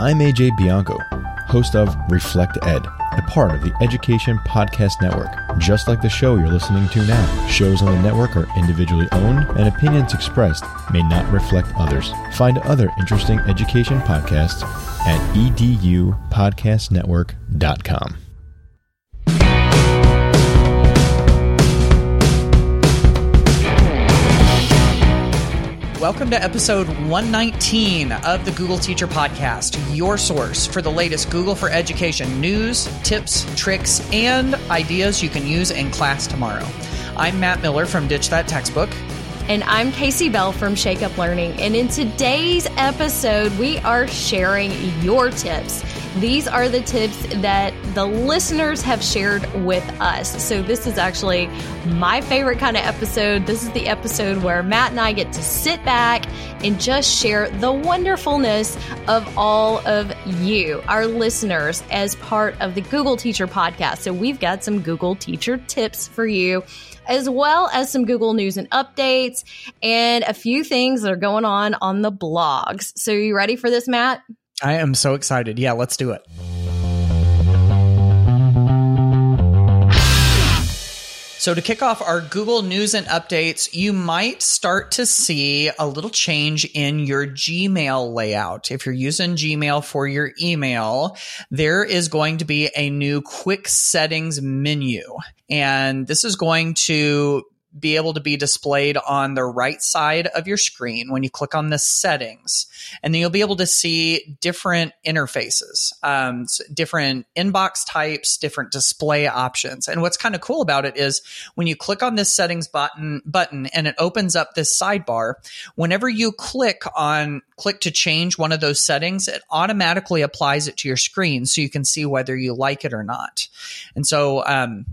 I'm AJ Bianco, host of Reflect Ed, a part of the Education Podcast Network. Just like the show you're listening to now, shows on the network are individually owned and opinions expressed may not reflect others. Find other interesting education podcasts at edupodcastnetwork.com. Welcome to episode 119 of the Google Teacher Podcast, your source for the latest Google for Education news, tips, tricks, and ideas you can use in class tomorrow. I'm Matt Miller from Ditch That Textbook. And I'm Casey Bell from Shake Up Learning. And in today's episode, we are sharing your tips. These are the tips that the listeners have shared with us. So, this is actually my favorite kind of episode. This is the episode where Matt and I get to sit back and just share the wonderfulness of all of you, our listeners, as part of the Google Teacher podcast. So, we've got some Google Teacher tips for you as well as some Google News and updates and a few things that are going on on the blogs. So, you ready for this, Matt? I am so excited. Yeah, let's do it. So, to kick off our Google News and updates, you might start to see a little change in your Gmail layout. If you're using Gmail for your email, there is going to be a new quick settings menu. And this is going to be able to be displayed on the right side of your screen when you click on the settings. And then you'll be able to see different interfaces, um, different inbox types, different display options. And what's kind of cool about it is when you click on this settings button, button and it opens up this sidebar, whenever you click on click to change one of those settings, it automatically applies it to your screen so you can see whether you like it or not. And so, um,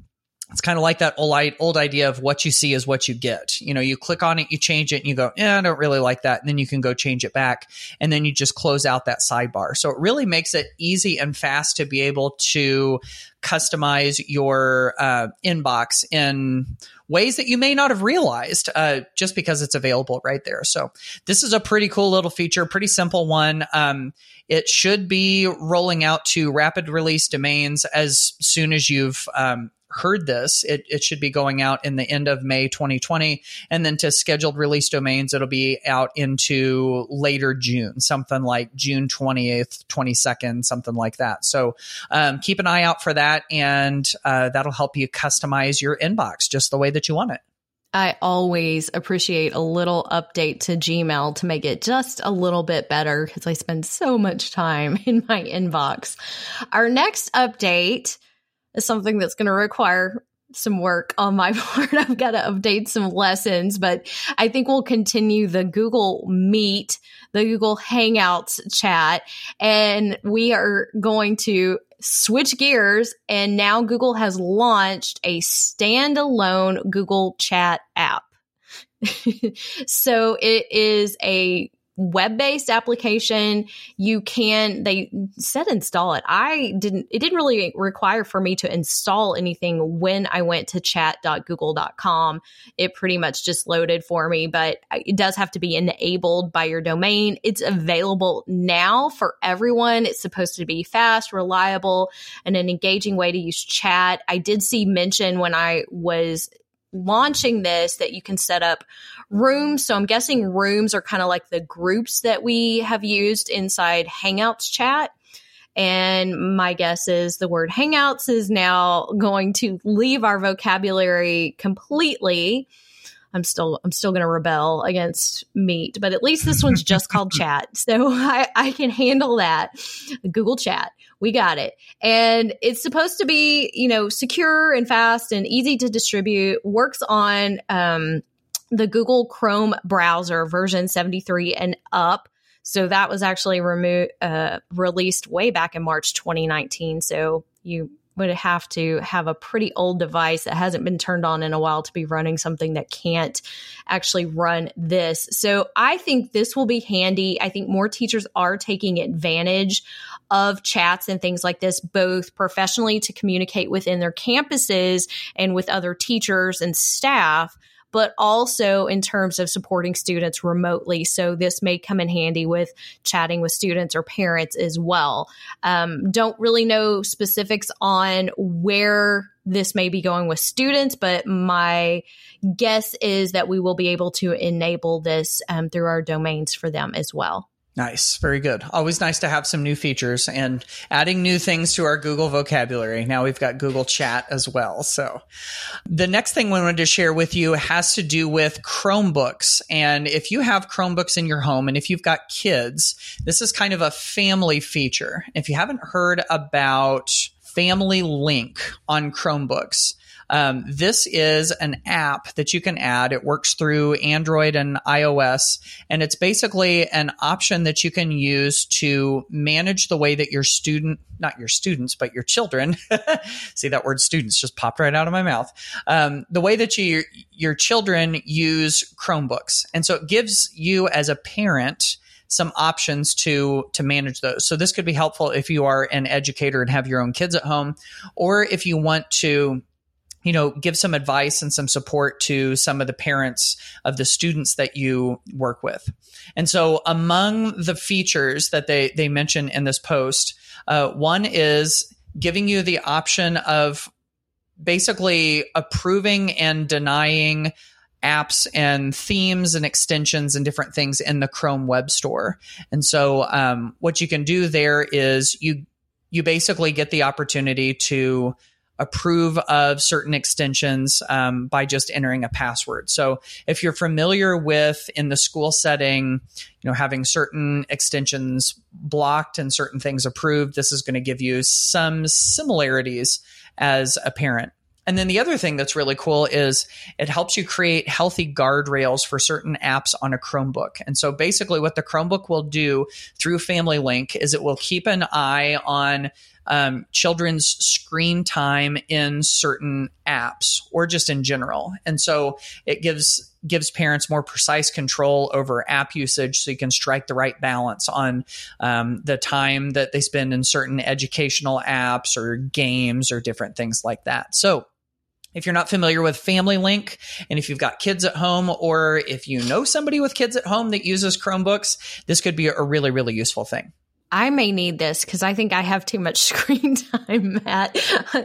it's kind of like that old, old idea of what you see is what you get. You know, you click on it, you change it, and you go, yeah, I don't really like that. And then you can go change it back. And then you just close out that sidebar. So it really makes it easy and fast to be able to customize your uh, inbox in ways that you may not have realized uh, just because it's available right there. So this is a pretty cool little feature, pretty simple one. Um, it should be rolling out to rapid release domains as soon as you've um, heard this, it, it should be going out in the end of May 2020. And then to scheduled release domains, it'll be out into later June, something like June 20th, 22nd, something like that. So um, keep an eye out for that. And uh, that'll help you customize your inbox just the way that you want it. I always appreciate a little update to Gmail to make it just a little bit better because I spend so much time in my inbox. Our next update is something that's going to require some work on my part. I've got to update some lessons, but I think we'll continue the Google Meet, the Google Hangouts chat, and we are going to switch gears. And now Google has launched a standalone Google Chat app. so it is a web-based application. You can they said install it. I didn't it didn't really require for me to install anything when i went to chat.google.com it pretty much just loaded for me but it does have to be enabled by your domain. It's available now for everyone. It's supposed to be fast reliable and an engaging way to use chat. I did see mention when i was launching this that you can set up rooms. So I'm guessing rooms are kind of like the groups that we have used inside Hangouts chat. And my guess is the word Hangouts is now going to leave our vocabulary completely. I'm still I'm still going to rebel against meet, but at least this one's just called chat, so I, I can handle that. Google Chat, we got it, and it's supposed to be you know secure and fast and easy to distribute. Works on um, the Google Chrome browser version 73 and up. So that was actually remo- uh, released way back in March 2019. So you would have to have a pretty old device that hasn't been turned on in a while to be running something that can't actually run this. So I think this will be handy. I think more teachers are taking advantage of chats and things like this, both professionally to communicate within their campuses and with other teachers and staff but also in terms of supporting students remotely. So this may come in handy with chatting with students or parents as well. Um, don't really know specifics on where this may be going with students, but my guess is that we will be able to enable this um, through our domains for them as well. Nice. Very good. Always nice to have some new features and adding new things to our Google vocabulary. Now we've got Google Chat as well. So the next thing we wanted to share with you has to do with Chromebooks. And if you have Chromebooks in your home and if you've got kids, this is kind of a family feature. If you haven't heard about Family Link on Chromebooks, um, this is an app that you can add. It works through Android and iOS, and it's basically an option that you can use to manage the way that your student, not your students, but your children, see that word students just popped right out of my mouth. Um, the way that you, your children use Chromebooks. And so it gives you as a parent, some options to to manage those. So this could be helpful if you are an educator and have your own kids at home or if you want to you know, give some advice and some support to some of the parents of the students that you work with. And so among the features that they, they mention in this post, uh, one is giving you the option of basically approving and denying apps and themes and extensions and different things in the Chrome Web Store. And so, um, what you can do there is you you basically get the opportunity to approve of certain extensions um, by just entering a password. So if you're familiar with in the school setting, you know, having certain extensions blocked and certain things approved, this is going to give you some similarities as a parent. And then the other thing that's really cool is it helps you create healthy guardrails for certain apps on a Chromebook. And so basically what the Chromebook will do through Family Link is it will keep an eye on um, children's screen time in certain apps or just in general. And so it gives gives parents more precise control over app usage so you can strike the right balance on um, the time that they spend in certain educational apps or games or different things like that. So if you're not familiar with Family Link, and if you've got kids at home, or if you know somebody with kids at home that uses Chromebooks, this could be a really, really useful thing. I may need this because I think I have too much screen time, Matt.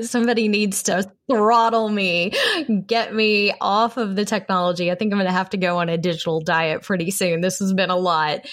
Somebody needs to throttle me, get me off of the technology. I think I'm going to have to go on a digital diet pretty soon. This has been a lot.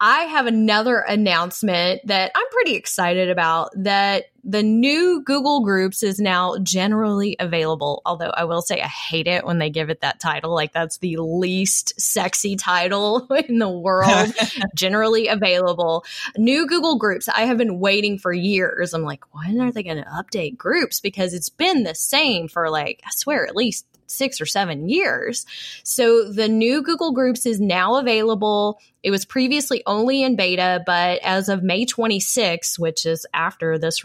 I have another announcement that I'm pretty excited about that the new Google Groups is now generally available. Although I will say I hate it when they give it that title. Like that's the least sexy title in the world. generally available. New Google Groups. I have been waiting for years. I'm like, when are they going to update groups? Because it's been the same for like, I swear, at least six or seven years. So the new Google Groups is now available. It was previously only in beta, but as of May 26, which is after this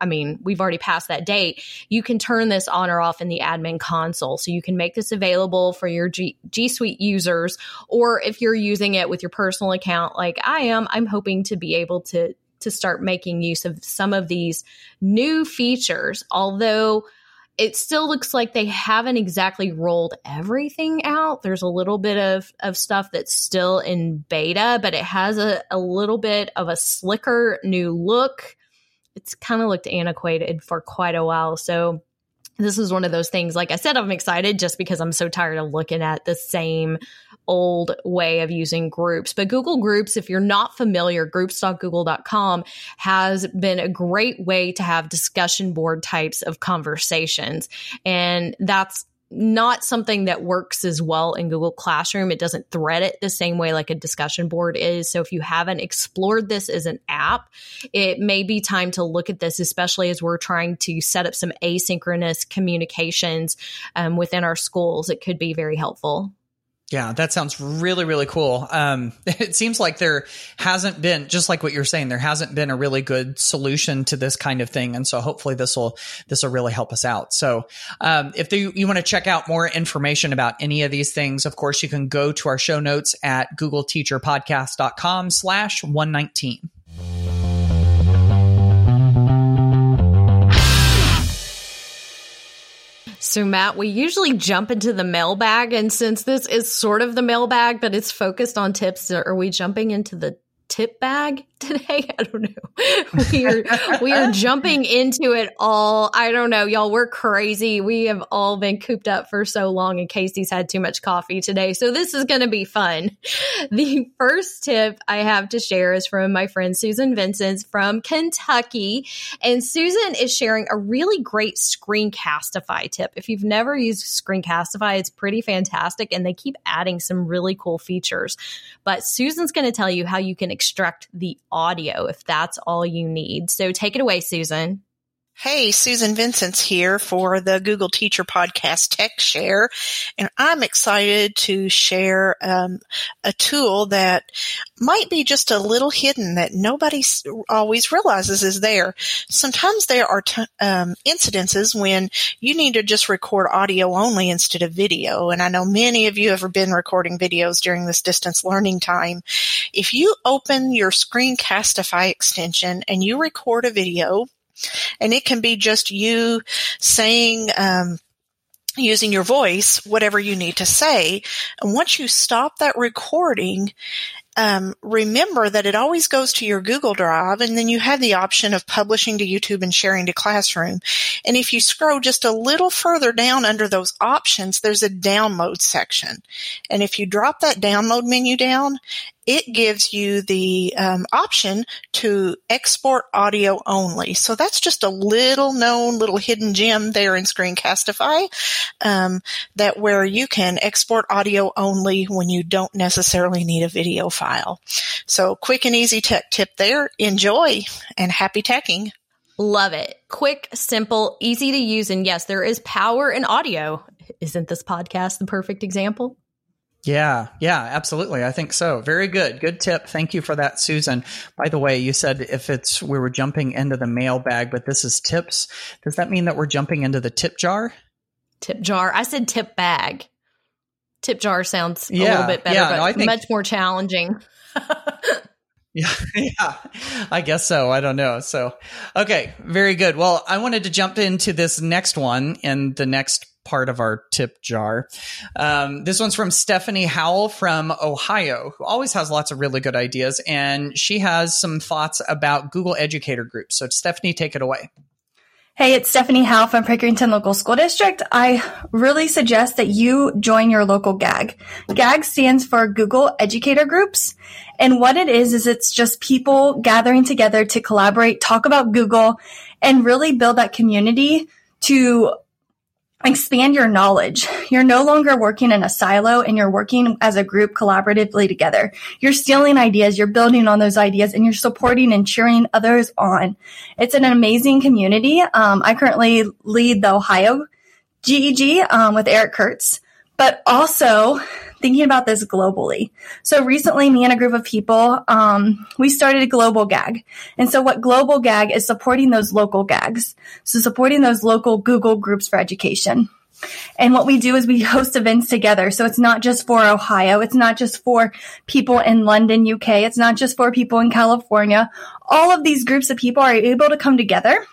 I mean, we've already passed that date. You can turn this on or off in the admin console. So you can make this available for your G, G Suite users, or if you're using it with your personal account, like I am, I'm hoping to be able to to start making use of some of these new features. Although it still looks like they haven't exactly rolled everything out. There's a little bit of, of stuff that's still in beta, but it has a, a little bit of a slicker new look it's kind of looked antiquated for quite a while. So this is one of those things. Like I said, I'm excited just because I'm so tired of looking at the same old way of using groups. But Google Groups, if you're not familiar, groups.google.com has been a great way to have discussion board types of conversations. And that's not something that works as well in Google Classroom. It doesn't thread it the same way like a discussion board is. So if you haven't explored this as an app, it may be time to look at this, especially as we're trying to set up some asynchronous communications um, within our schools. It could be very helpful. Yeah, that sounds really, really cool. Um, it seems like there hasn't been, just like what you're saying, there hasn't been a really good solution to this kind of thing, and so hopefully this will this will really help us out. So, um, if you, you want to check out more information about any of these things, of course, you can go to our show notes at googleteacherpodcast.com/slash one nineteen. So, Matt, we usually jump into the mailbag. And since this is sort of the mailbag, but it's focused on tips, are we jumping into the tip bag today. I don't know. We are we are jumping into it all. I don't know, y'all. We're crazy. We have all been cooped up for so long, and Casey's had too much coffee today. So this is going to be fun. The first tip I have to share is from my friend Susan Vincent from Kentucky, and Susan is sharing a really great Screencastify tip. If you've never used Screencastify, it's pretty fantastic, and they keep adding some really cool features. But Susan's going to tell you how you can extract the audio if that's all you need. So take it away, Susan. Hey, Susan Vincent's here for the Google Teacher Podcast Tech Share, and I'm excited to share um, a tool that might be just a little hidden that nobody always realizes is there. Sometimes there are t- um, incidences when you need to just record audio only instead of video, and I know many of you have been recording videos during this distance learning time. If you open your Screencastify extension and you record a video, and it can be just you saying, um, using your voice, whatever you need to say. And once you stop that recording, um, remember that it always goes to your Google Drive and then you have the option of publishing to YouTube and sharing to Classroom. And if you scroll just a little further down under those options, there's a download section. And if you drop that download menu down, it gives you the um, option to export audio only. So that's just a little known little hidden gem there in Screencastify um, that where you can export audio only when you don't necessarily need a video file. So quick and easy tech tip there. Enjoy and happy teching. Love it. Quick, simple, easy to use. And yes, there is power in audio. Isn't this podcast the perfect example? Yeah, yeah, absolutely. I think so. Very good. Good tip. Thank you for that, Susan. By the way, you said if it's we were jumping into the mailbag, but this is tips. Does that mean that we're jumping into the tip jar? Tip jar. I said tip bag. Tip jar sounds yeah, a little bit better, yeah, but no, think- much more challenging. Yeah, yeah, I guess so. I don't know. So, okay, very good. Well, I wanted to jump into this next one in the next part of our tip jar. Um, this one's from Stephanie Howell from Ohio, who always has lots of really good ideas. And she has some thoughts about Google Educator Groups. So, Stephanie, take it away. Hey, it's Stephanie Howe from Pickerington Local School District. I really suggest that you join your local GEG. GEG stands for Google Educator Groups. And what it is, is it's just people gathering together to collaborate, talk about Google, and really build that community to expand your knowledge. You're no longer working in a silo and you're working as a group collaboratively together. You're stealing ideas, you're building on those ideas, and you're supporting and cheering others on. It's an amazing community. Um, I currently lead the Ohio GEG um, with Eric Curts, but also thinking about this globally. So recently, me and a group of people, um, we started a global GEG. And so what global GEG is supporting those local GEGs. So supporting those local Google groups for education. And what we do is we host events together. So it's not just for Ohio. It's not just for people in London, UK. It's not just for people in California. All of these groups of people are able to come together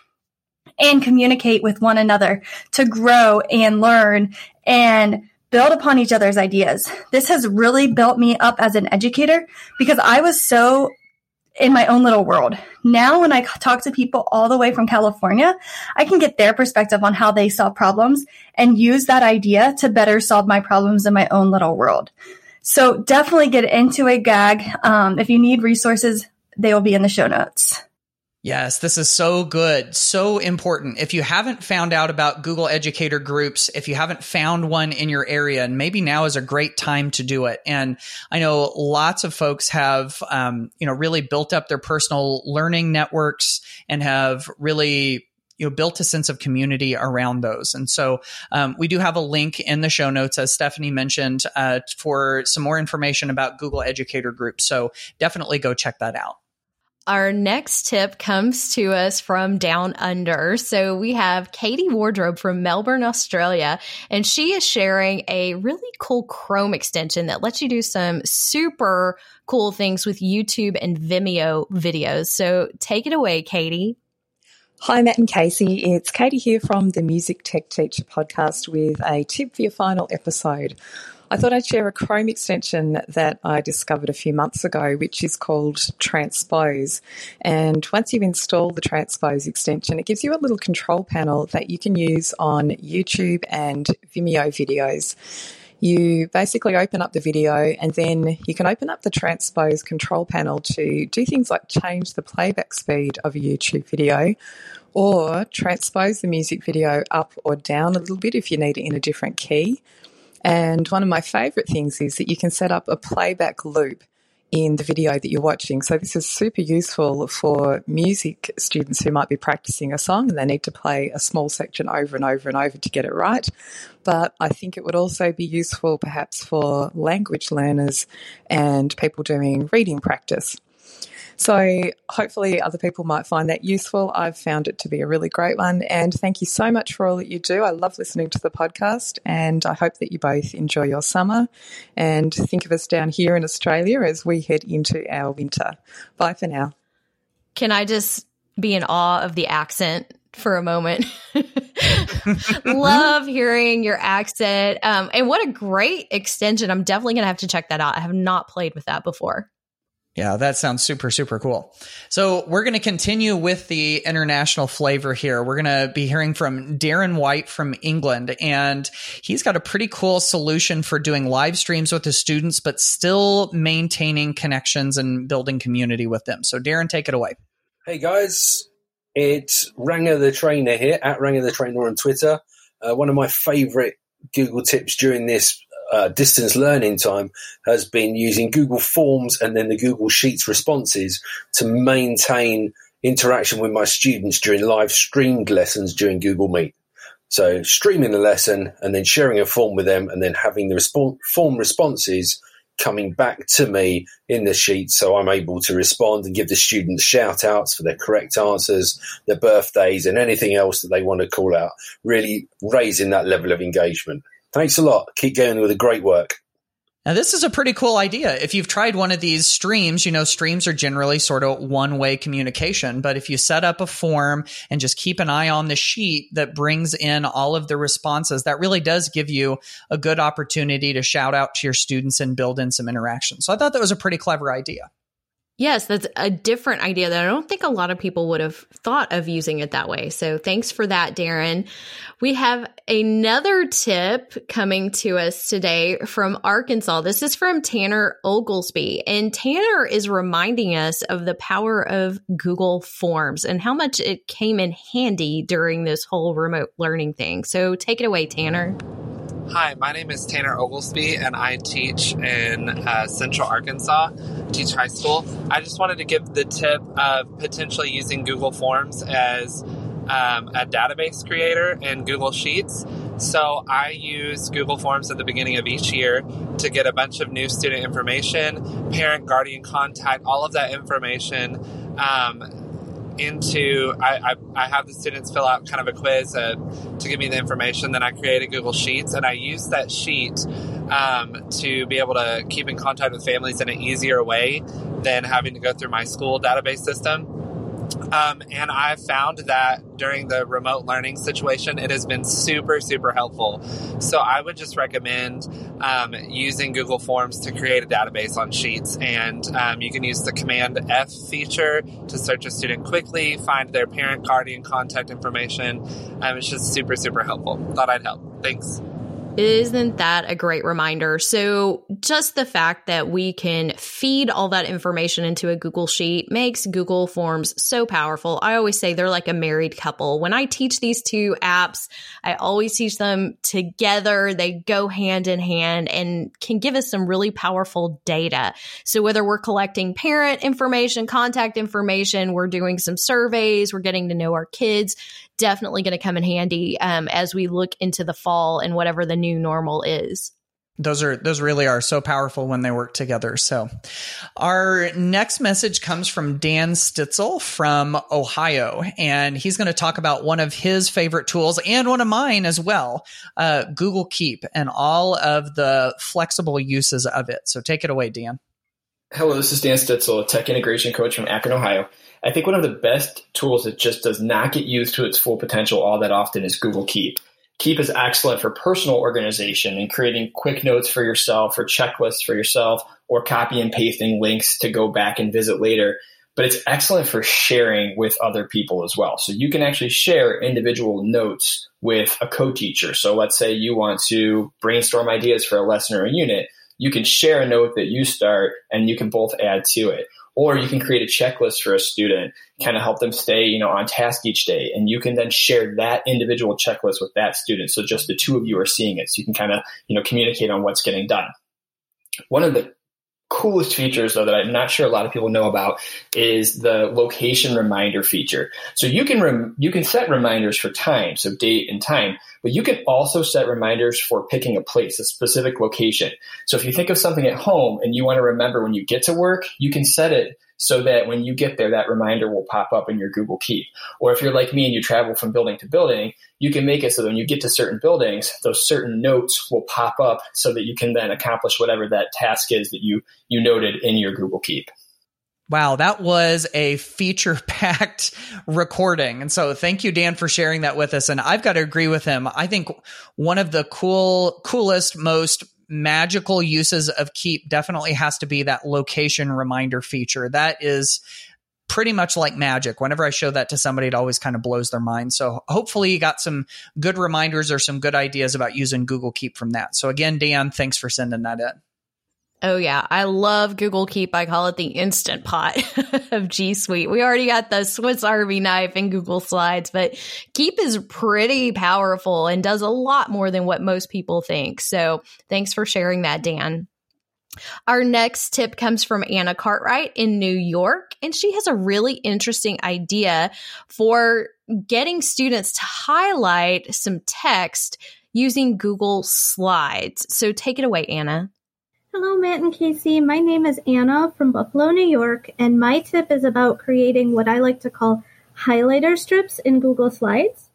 and communicate with one another to grow and learn and build upon each other's ideas. This has really built me up as an educator because I was so in my own little world. Now, when I talk to people all the way from California, I can get their perspective on how they solve problems and use that idea to better solve my problems in my own little world. So definitely get into a GEG. Um, if you need resources, they will be in the show notes. Yes, this is so good, so important. If you haven't found out about Google Educator Groups, if you haven't found one in your area, and maybe now is a great time to do it. And I know lots of folks have, um, you know, really built up their personal learning networks and have really you know built a sense of community around those and so um, we do have a link in the show notes as stephanie mentioned uh, for some more information about google educator groups so definitely go check that out our next tip comes to us from down under. So we have Katie Wardrobe from Melbourne, Australia, and she is sharing a really cool Chrome extension that lets you do some super cool things with YouTube and Vimeo videos. So take it away, Katie. Hi, Matt and Casey. It's Katie here from the Music Tech Teacher podcast with a tip for your final episode. I thought I'd share a Chrome extension that I discovered a few months ago, which is called Transpose. And once you've installed the Transpose extension, it gives you a little control panel that you can use on YouTube and Vimeo videos. You basically open up the video and then you can open up the transpose control panel to do things like change the playback speed of a YouTube video or transpose the music video up or down a little bit if you need it in a different key and one of my favorite things is that you can set up a playback loop in the video that you're watching. So this is super useful for music students who might be practicing a song and they need to play a small section over and over and over to get it right. But I think it would also be useful perhaps for language learners and people doing reading practice. So hopefully other people might find that useful. I've found it to be a really great one. And thank you so much for all that you do. I love listening to the podcast and I hope that you both enjoy your summer and think of us down here in Australia as we head into our winter. Bye for now. Can I just be in awe of the accent for a moment. Love hearing your accent. Um, and what a great extension. I'm definitely going to have to check that out. I have not played with that before. Yeah, that sounds super, super cool. So we're going to continue with the international flavor here. We're going to be hearing from Darren White from England, and he's got a pretty cool solution for doing live streams with the students, but still maintaining connections and building community with them. So Darren, take it away. Hey guys, it's Ranger the Trainer here at Ranger the Trainer on Twitter. Uh, one of my favorite Google tips during this uh, distance learning time has been using Google Forms and then the Google Sheets responses to maintain interaction with my students during live streamed lessons during Google Meet. So streaming the lesson and then sharing a form with them and then having the response, form responses coming back to me in the sheet so I'm able to respond and give the students shout outs for their correct answers, their birthdays and anything else that they want to call out, really raising that level of engagement. Thanks a lot. Keep going with the great work. Now, this is a pretty cool idea. If you've tried one of these streams, you know, streams are generally sort of one way communication. But if you set up a form and just keep an eye on the sheet that brings in all of the responses, that really does give you a good opportunity to shout out to your students and build in some interaction. So I thought that was a pretty clever idea. Yes, that's a different idea that I don't think a lot of people would have thought of using it that way. So thanks for that, Darren. We have another tip coming to us today from Arkansas. This is from Tanner Oglesby. And Tanner is reminding us of the power of Google Forms and how much it came in handy during this whole remote learning thing. So take it away, Tanner. Hi, my name is Tanner Oglesby, and I teach in uh, Central Arkansas, teach high school. I just wanted to give the tip of potentially using Google Forms as um, a database creator in Google Sheets. So I use Google Forms at the beginning of each year to get a bunch of new student information, parent, guardian contact, all of that information. Um, into I, I, I, have the students fill out kind of a quiz uh, to give me the information. Then i create a google sheets and i use that sheet um, to be able to keep in contact with families in an easier way than having to go through my school database system um, and I've found that during the remote learning situation, it has been super, super helpful. So I would just recommend um, using Google Forms to create a database on Sheets. And um, you can use the Command F feature to search a student quickly, find their parent, guardian, contact information. Um, it's just super, super helpful. Thought I'd help. Thanks. Isn't that a great reminder? So, just the fact that we can feed all that information into a Google Sheet makes Google Forms so powerful. I always say they're like a married couple. When I teach these two apps, I always teach them together. They go hand in hand and can give us some really powerful data. So, whether we're collecting parent information, contact information, we're doing some surveys, we're getting to know our kids, definitely going to come in handy um, as we look into the fall and whatever the new normal is those are those really are so powerful when they work together. So, our next message comes from Dan Stitzel from Ohio, and he's going to talk about one of his favorite tools and one of mine as well, uh, Google Keep, and all of the flexible uses of it. So, take it away, Dan. Hello, this is Dan Stitzel, a tech integration coach from Akron, Ohio. I think one of the best tools that just does not get used to its full potential all that often is Google Keep. Keep is excellent for personal organization and creating quick notes for yourself or checklists for yourself or copy and pasting links to go back and visit later. But it's excellent for sharing with other people as well. So you can actually share individual notes with a co-teacher. So let's say you want to brainstorm ideas for a lesson or a unit. You can share a note that you start and you can both add to it or you can create a checklist for a student kind of help them stay you know on task each day. And you can then share that individual checklist with that student. So just the two of you are seeing it. So you can kind of you know communicate on what's getting done. One of the coolest features though that I'm not sure a lot of people know about is the location reminder feature. So you can rem- you can set reminders for time, so date and time, but you can also set reminders for picking a place, a specific location. So if you think of something at home and you want to remember when you get to work, you can set it so that when you get there, that reminder will pop up in your Google Keep. Or if you're like me and you travel from building to building, you can make it so that when you get to certain buildings, those certain notes will pop up so that you can then accomplish whatever that task is that you, you noted in your Google Keep. Wow, that was a feature packed recording. And so thank you, Dan, for sharing that with us. And I've got to agree with him. I think one of the cool, coolest, most magical uses of keep definitely has to be that location reminder feature. That is pretty much like magic. Whenever I show that to somebody, it always kind of blows their mind. So hopefully you got some good reminders or some good ideas about using Google Keep from that. So again, Dan, thanks for sending that in. Oh yeah, I love Google Keep. I call it the instant pot of G Suite. We already got the Swiss Army knife in Google Slides, but Keep is pretty powerful and does a lot more than what most people think. So thanks for sharing that, Dan. Our next tip comes from Anna Cartwright in New York, and she has a really interesting idea for getting students to highlight some text using Google Slides. So take it away, Anna. Hello, Matt and Casey. My name is Anna from Buffalo, New York, and my tip is about creating what I like to call highlighter strips in Google Slides.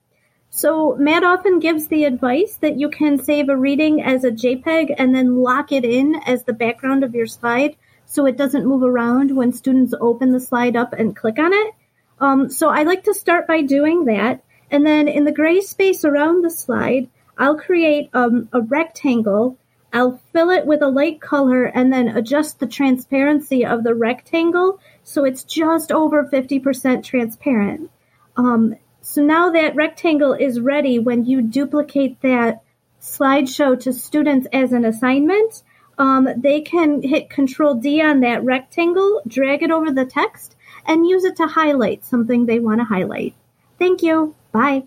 So, Matt often gives the advice that you can save a reading as a JPEG and then lock it in as the background of your slide so it doesn't move around when students open the slide up and click on it. Um, so, I like to start by doing that. And then in the gray space around the slide, I'll create um, a rectangle I'll fill it with a light color and then adjust the transparency of the rectangle so it's just over 50% transparent. Um, so now that rectangle is ready when you duplicate that slideshow to students as an assignment. Um, they can hit Control D on that rectangle, drag it over the text, and use it to highlight something they want to highlight. Thank you. Bye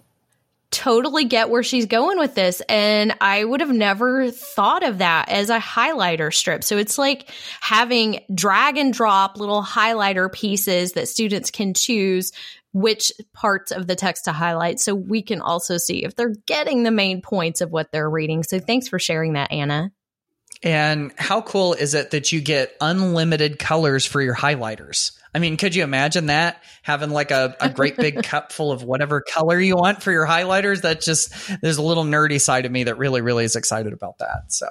totally get where she's going with this. And I would have never thought of that as a highlighter strip. So it's like having drag and drop little highlighter pieces that students can choose which parts of the text to highlight so we can also see if they're getting the main points of what they're reading. So thanks for sharing that, Anna. And how cool is it that you get unlimited colors for your highlighters? I mean, could you imagine that having like a, a great big cup full of whatever color you want for your highlighters? That just, there's a little nerdy side of me that really, really is excited about that. So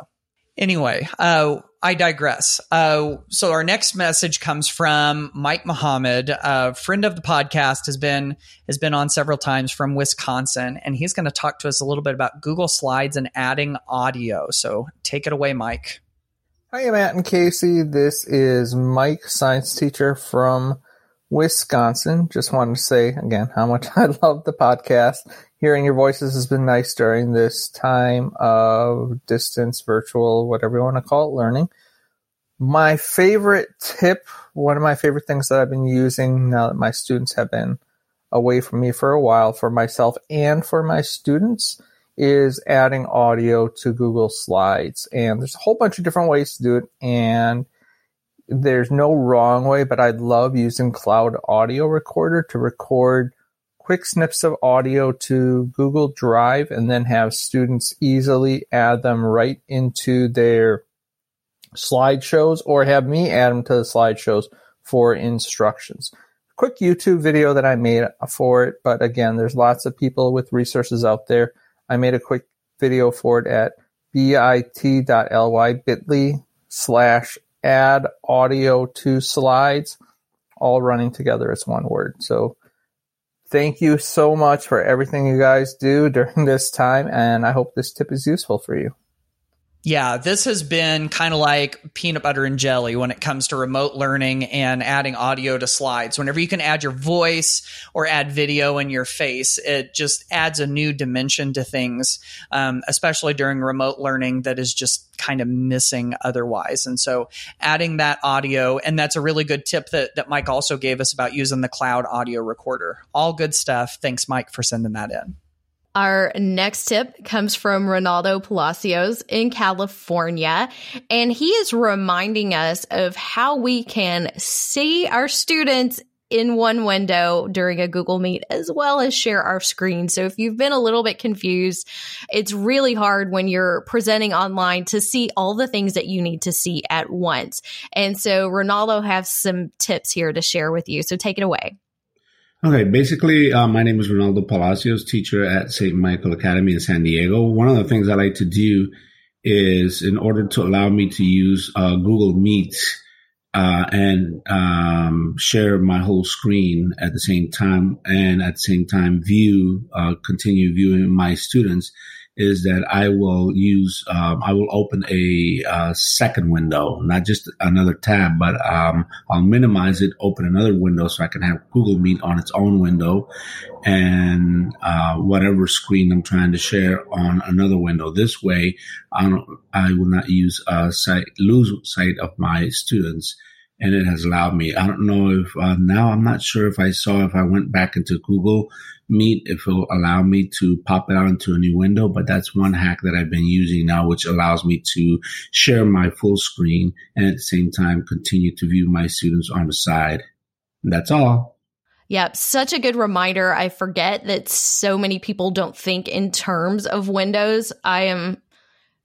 anyway, uh, I digress. Uh, so our next message comes from Mike Muhammad, a friend of the podcast, has been has been on several times from Wisconsin, and he's going to talk to us a little bit about Google Slides and adding audio. So take it away, Mike. Hi, I'm Matt and Casey. This is Mike, science teacher from Wisconsin. Just wanted to say again how much I love the podcast. Hearing your voices has been nice during this time of distance, virtual, whatever you want to call it, learning. My favorite tip, one of my favorite things that I've been using now that my students have been away from me for a while for myself and for my students is adding audio to Google Slides. And there's a whole bunch of different ways to do it. And there's no wrong way, but I love using Cloud Audio Recorder to record quick snips of audio to Google Drive and then have students easily add them right into their slideshows or have me add them to the slideshows for instructions. Quick YouTube video that I made for it, but again, there's lots of people with resources out there. I made a quick video for it at bit.ly bit.ly slash add audio to slides, all running together as one word. So thank you so much for everything you guys do during this time. And I hope this tip is useful for you. Yeah, this has been kind of like peanut butter and jelly when it comes to remote learning and adding audio to slides. Whenever you can add your voice or add video in your face, it just adds a new dimension to things, um, especially during remote learning that is just kind of missing otherwise. And so adding that audio, and that's a really good tip that, that Mike also gave us about using the cloud audio recorder. All good stuff. Thanks, Mike, for sending that in. Our next tip comes from Ronaldo Palacios in California, and he is reminding us of how we can see our students in one window during a Google Meet as well as share our screen. So if you've been a little bit confused, it's really hard when you're presenting online to see all the things that you need to see at once. And so Ronaldo has some tips here to share with you. So take it away. Okay, basically, uh, my name is Ronaldo Palacios, teacher at St. Michael Academy in San Diego. One of the things I like to do is in order to allow me to use uh, Google Meet uh, and um, share my whole screen at the same time and at the same time view, uh, continue viewing my students is that I will use, um, I will open a uh, second window, not just another tab, but um, I'll minimize it, open another window so I can have Google Meet on its own window and uh, whatever screen I'm trying to share on another window. This way, I, I will not use uh, sight, lose sight of my students and it has allowed me. I don't know if uh, now I'm not sure if I saw if I went back into Google Meet if it'll allow me to pop it out into a new window, but that's one hack that I've been using now, which allows me to share my full screen and at the same time continue to view my students on the side. And that's all. Yep, such a good reminder. I forget that so many people don't think in terms of windows. I am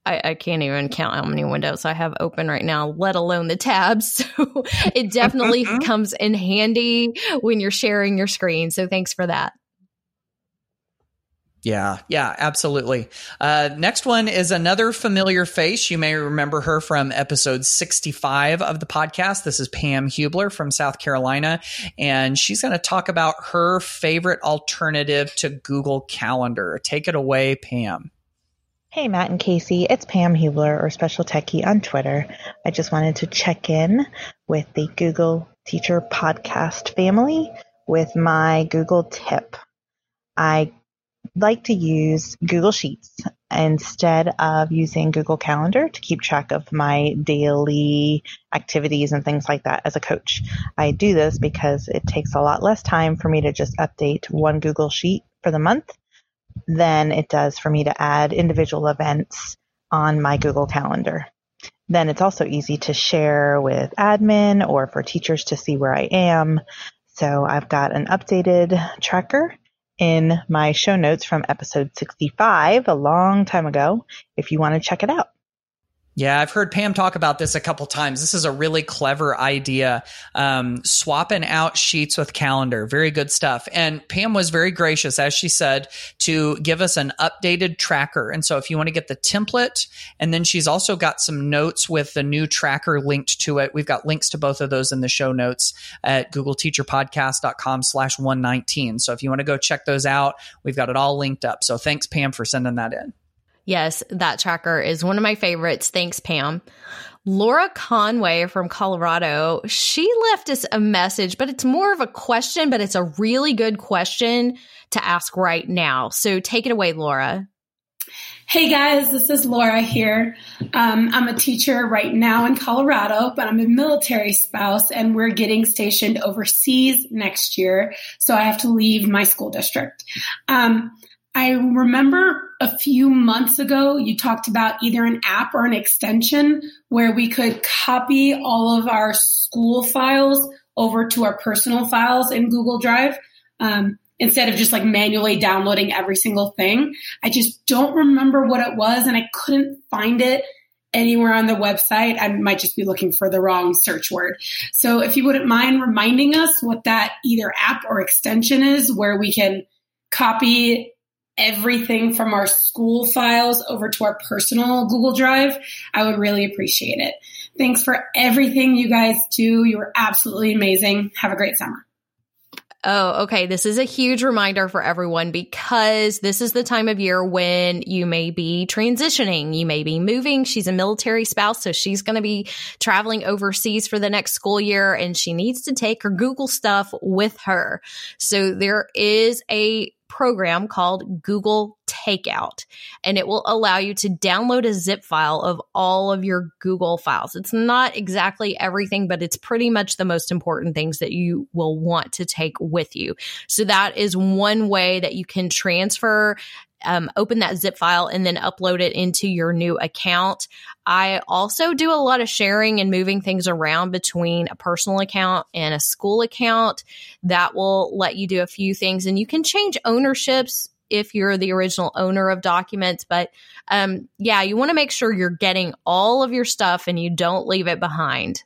I, I, can't even count how many windows I have open right now, let alone the tabs. So it definitely comes in handy when you're sharing your screen. So thanks for that. Yeah, yeah, absolutely. Uh, next one is another familiar face. You may remember her from episode 65 of the podcast. This is Pam Hubler from South Carolina, and she's going to talk about her favorite alternative to Google Calendar. Take it away, Pam. Hey, Matt and Casey, it's Pam Hubler or Special Techie on Twitter. I just wanted to check in with the Google Teacher Podcast family with my Google tip. I like to use Google Sheets instead of using Google Calendar to keep track of my daily activities and things like that as a coach. I do this because it takes a lot less time for me to just update one Google Sheet for the month than it does for me to add individual events on my Google Calendar. Then it's also easy to share with admin or for teachers to see where I am. So I've got an updated tracker in my show notes from episode 65 a long time ago if you want to check it out. Yeah, I've heard Pam talk about this a couple times. This is a really clever idea. Um, swapping out sheets with calendar. Very good stuff. And Pam was very gracious, as she said, to give us an updated tracker. And so if you want to get the template, and then she's also got some notes with the new tracker linked to it. We've got links to both of those in the show notes at googleteacherpodcast.com slash 119. So if you want to go check those out, we've got it all linked up. So thanks, Pam, for sending that in. Yes, that tracker is one of my favorites. Thanks, Pam. Laura Conway from Colorado, she left us a message, but it's more of a question, but it's a really good question to ask right now. So take it away, Laura. Hey guys, this is Laura here. Um, I'm a teacher right now in Colorado, but I'm a military spouse and we're getting stationed overseas next year. So I have to leave my school district. Um, I remember a few months ago you talked about either an app or an extension where we could copy all of our school files over to our personal files in Google Drive. Um, instead of just like manually downloading every single thing. I just don't remember what it was and I couldn't find it anywhere on the website. I might just be looking for the wrong search word. So if you wouldn't mind reminding us what that either app or extension is where we can copy everything from our school files over to our personal Google Drive, I would really appreciate it. Thanks for everything you guys do. You are absolutely amazing. Have a great summer. Oh, okay. This is a huge reminder for everyone because this is the time of year when you may be transitioning. You may be moving. She's a military spouse, so she's going to be traveling overseas for the next school year and she needs to take her Google stuff with her. So there is a program called Google Takeout, and it will allow you to download a zip file of all of your Google files. It's not exactly everything, but it's pretty much the most important things that you will want to take with you. So that is one way that you can transfer um, open that zip file and then upload it into your new account. I also do a lot of sharing and moving things around between a personal account and a school account. That will let you do a few things and you can change ownerships if you're the original owner of documents. But um, yeah, you want to make sure you're getting all of your stuff and you don't leave it behind.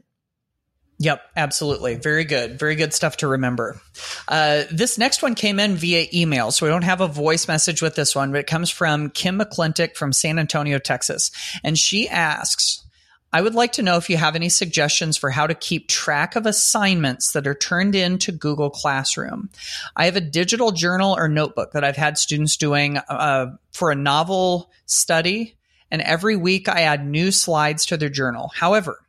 Yep, absolutely. Very good. Very good stuff to remember. Uh, this next one came in via email, so we don't have a voice message with this one, but it comes from Kim McClintock from San Antonio, Texas. And she asks, I would like to know if you have any suggestions for how to keep track of assignments that are turned into Google Classroom. I have a digital journal or notebook that I've had students doing uh, for a novel study, and every week I add new slides to their journal. However,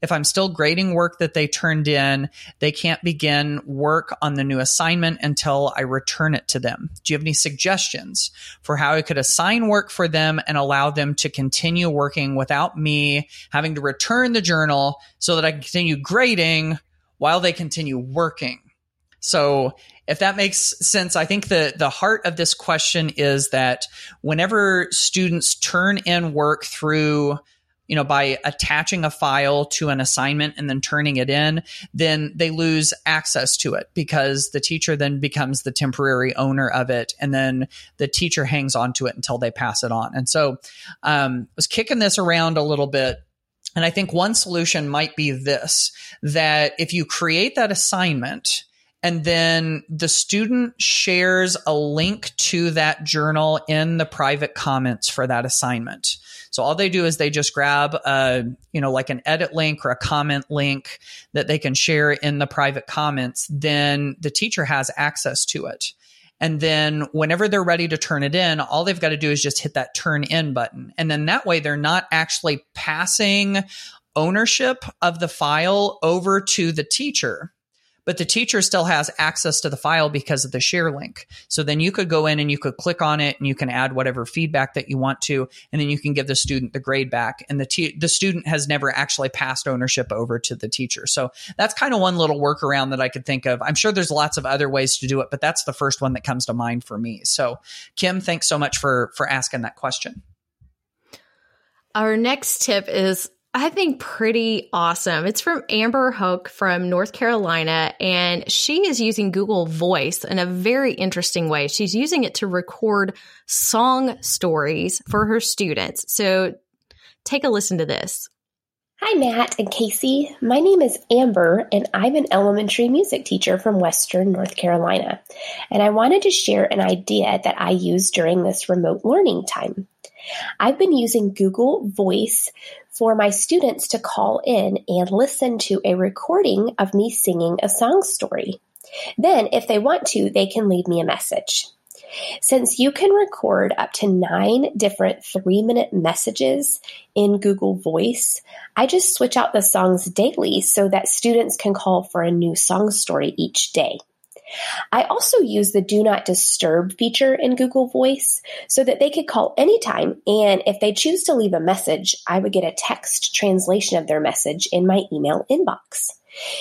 if I'm still grading work that they turned in, they can't begin work on the new assignment until I return it to them. Do you have any suggestions for how I could assign work for them and allow them to continue working without me having to return the journal so that I can continue grading while they continue working? So if that makes sense, I think the, the heart of this question is that whenever students turn in work through you know, by attaching a file to an assignment and then turning it in, then they lose access to it because the teacher then becomes the temporary owner of it. And then the teacher hangs on to it until they pass it on. And so um, I was kicking this around a little bit. And I think one solution might be this that if you create that assignment, and then the student shares a link to that journal in the private comments for that assignment. So all they do is they just grab a, you know, like an edit link or a comment link that they can share in the private comments. Then the teacher has access to it. And then whenever they're ready to turn it in, all they've got to do is just hit that turn in button. And then that way they're not actually passing ownership of the file over to the teacher but the teacher still has access to the file because of the share link. So then you could go in and you could click on it and you can add whatever feedback that you want to, and then you can give the student the grade back. And the the student has never actually passed ownership over to the teacher. So that's kind of one little workaround that I could think of. I'm sure there's lots of other ways to do it, but that's the first one that comes to mind for me. So Kim, thanks so much for for asking that question. Our next tip is I think pretty awesome. It's from Amber Hoke from North Carolina, and she is using Google Voice in a very interesting way. She's using it to record song stories for her students. So take a listen to this. Hi, Matt and Kasey. My name is Amber, and I'm an elementary music teacher from Western North Carolina. And I wanted to share an idea that I use during this remote learning time. I've been using Google Voice for my students to call in and listen to a recording of me singing a song story. Then, if they want to, they can leave me a message. Since you can record up to nine different three minute messages in Google Voice, I just switch out the songs daily so that students can call for a new song story each day. I also use the do not disturb feature in Google Voice so that they could call anytime. And if they choose to leave a message, I would get a text translation of their message in my email inbox.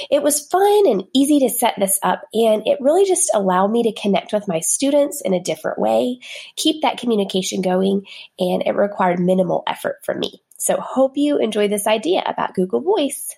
It was fun and easy to set this up, and it really just allowed me to connect with my students in a different way, keep that communication going, and it required minimal effort from me. So, hope you enjoy this idea about Google Voice.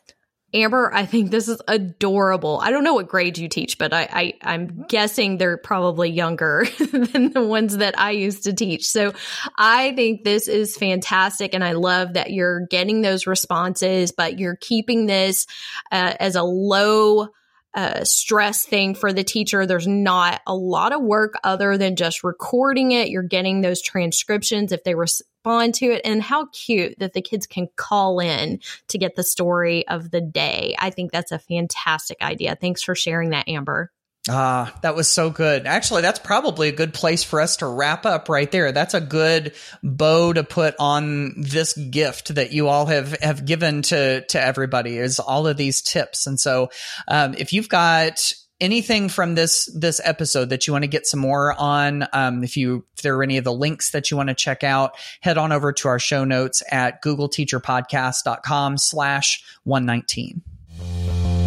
Amber, I think this is adorable. I don't know what grade you teach, but I, I am guessing they're probably younger than the ones that I used to teach. So I think this is fantastic, and I love that you're getting those responses, but you're keeping this uh, as a low uh, stress thing for the teacher. There's not a lot of work other than just recording it. You're getting those transcriptions if they respond to it, and how cute that the kids can call in to get the story of the day. I think that's a fantastic idea. Thanks for sharing that, Amber. Ah, that was so good. Actually, that's probably a good place for us to wrap up right there. That's a good bow to put on this gift that you all have have given to to everybody is all of these tips. And so, um, if you've got anything from this this episode that you want to get some more on um, if you if there are any of the links that you want to check out head on over to our show notes at googleteacherpodcast.com slash 119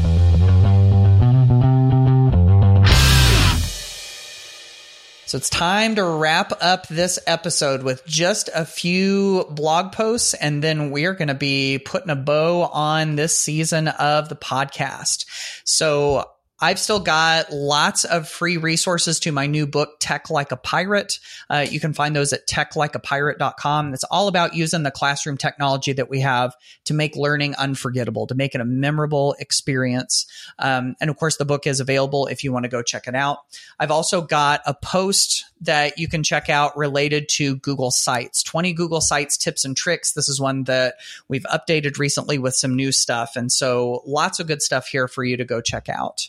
So it's time to wrap up this episode with just a few blog posts, and then we're going to be putting a bow on this season of the podcast. So I've still got lots of free resources to my new book, Tech Like a Pirate. Uh, you can find those at techlikeapirate.com. It's all about using the classroom technology that we have to make learning unforgettable, to make it a memorable experience. Um, and of course, the book is available if you want to go check it out. I've also got a post that you can check out related to Google Sites 20 Google Sites tips and tricks. This is one that we've updated recently with some new stuff. And so lots of good stuff here for you to go check out.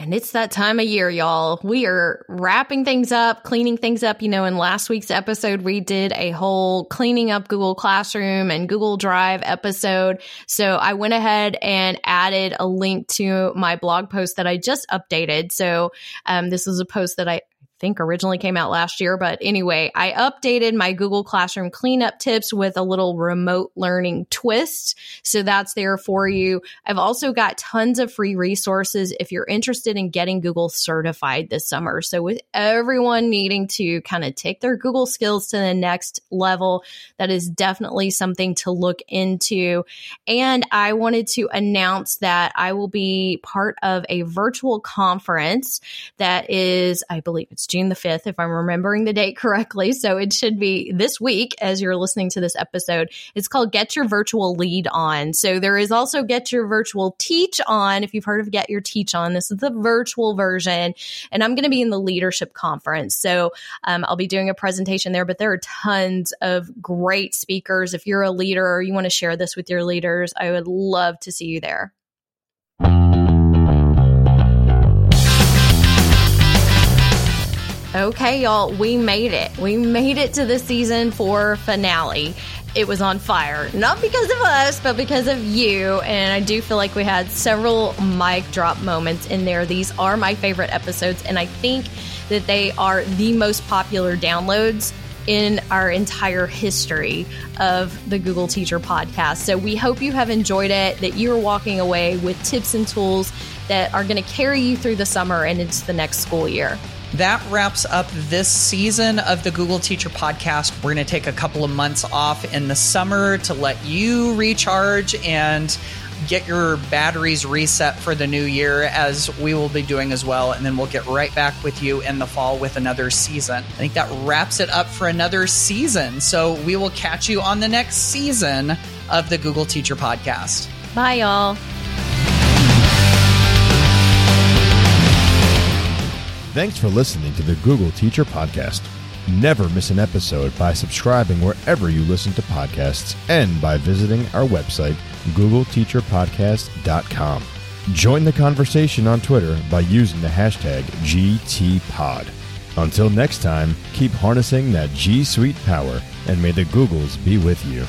And it's that time of year, y'all. We are wrapping things up, cleaning things up. You know, in last week's episode, we did a whole cleaning up Google Classroom and Google Drive episode. So I went ahead and added a link to my blog post that I just updated. So um, this is a post that I think originally came out last year. But anyway, I updated my Google Classroom cleanup tips with a little remote learning twist. So that's there for mm-hmm. you. I've also got tons of free resources if you're interested in getting Google certified this summer. So with everyone needing to kind of take their Google skills to the next level, that is definitely something to look into. And I wanted to announce that I will be part of a virtual conference that is, I believe it's June the 5th, if I'm remembering the date correctly. So it should be this week as you're listening to this episode. It's called Get Your Virtual Lead On. So there is also Get Your Virtual Teach On. If you've heard of Get Your Teach On, this is the virtual version. And I'm going to be in the leadership conference. So um, I'll be doing a presentation there, but there are tons of great speakers. If you're a leader or you want to share this with your leaders, I would love to see you there. Okay, y'all, we made it. We made it to the season four finale. It was on fire, not because of us, but because of you. And I do feel like we had several mic drop moments in there. These are my favorite episodes, and I think that they are the most popular downloads in our entire history of the Google Teacher podcast. So we hope you have enjoyed it, that you're walking away with tips and tools that are going to carry you through the summer and into the next school year. That wraps up this season of the Google Teacher Podcast. We're going to take a couple of months off in the summer to let you recharge and get your batteries reset for the new year, as we will be doing as well. And then we'll get right back with you in the fall with another season. I think that wraps it up for another season. So we will catch you on the next season of the Google Teacher Podcast. Bye, y'all. Thanks for listening to the Google Teacher Podcast. Never miss an episode by subscribing wherever you listen to podcasts and by visiting our website, googleteacherpodcast.com. Join the conversation on Twitter by using the hashtag GTPod. Until next time, keep harnessing that G Suite power and may the Googles be with you.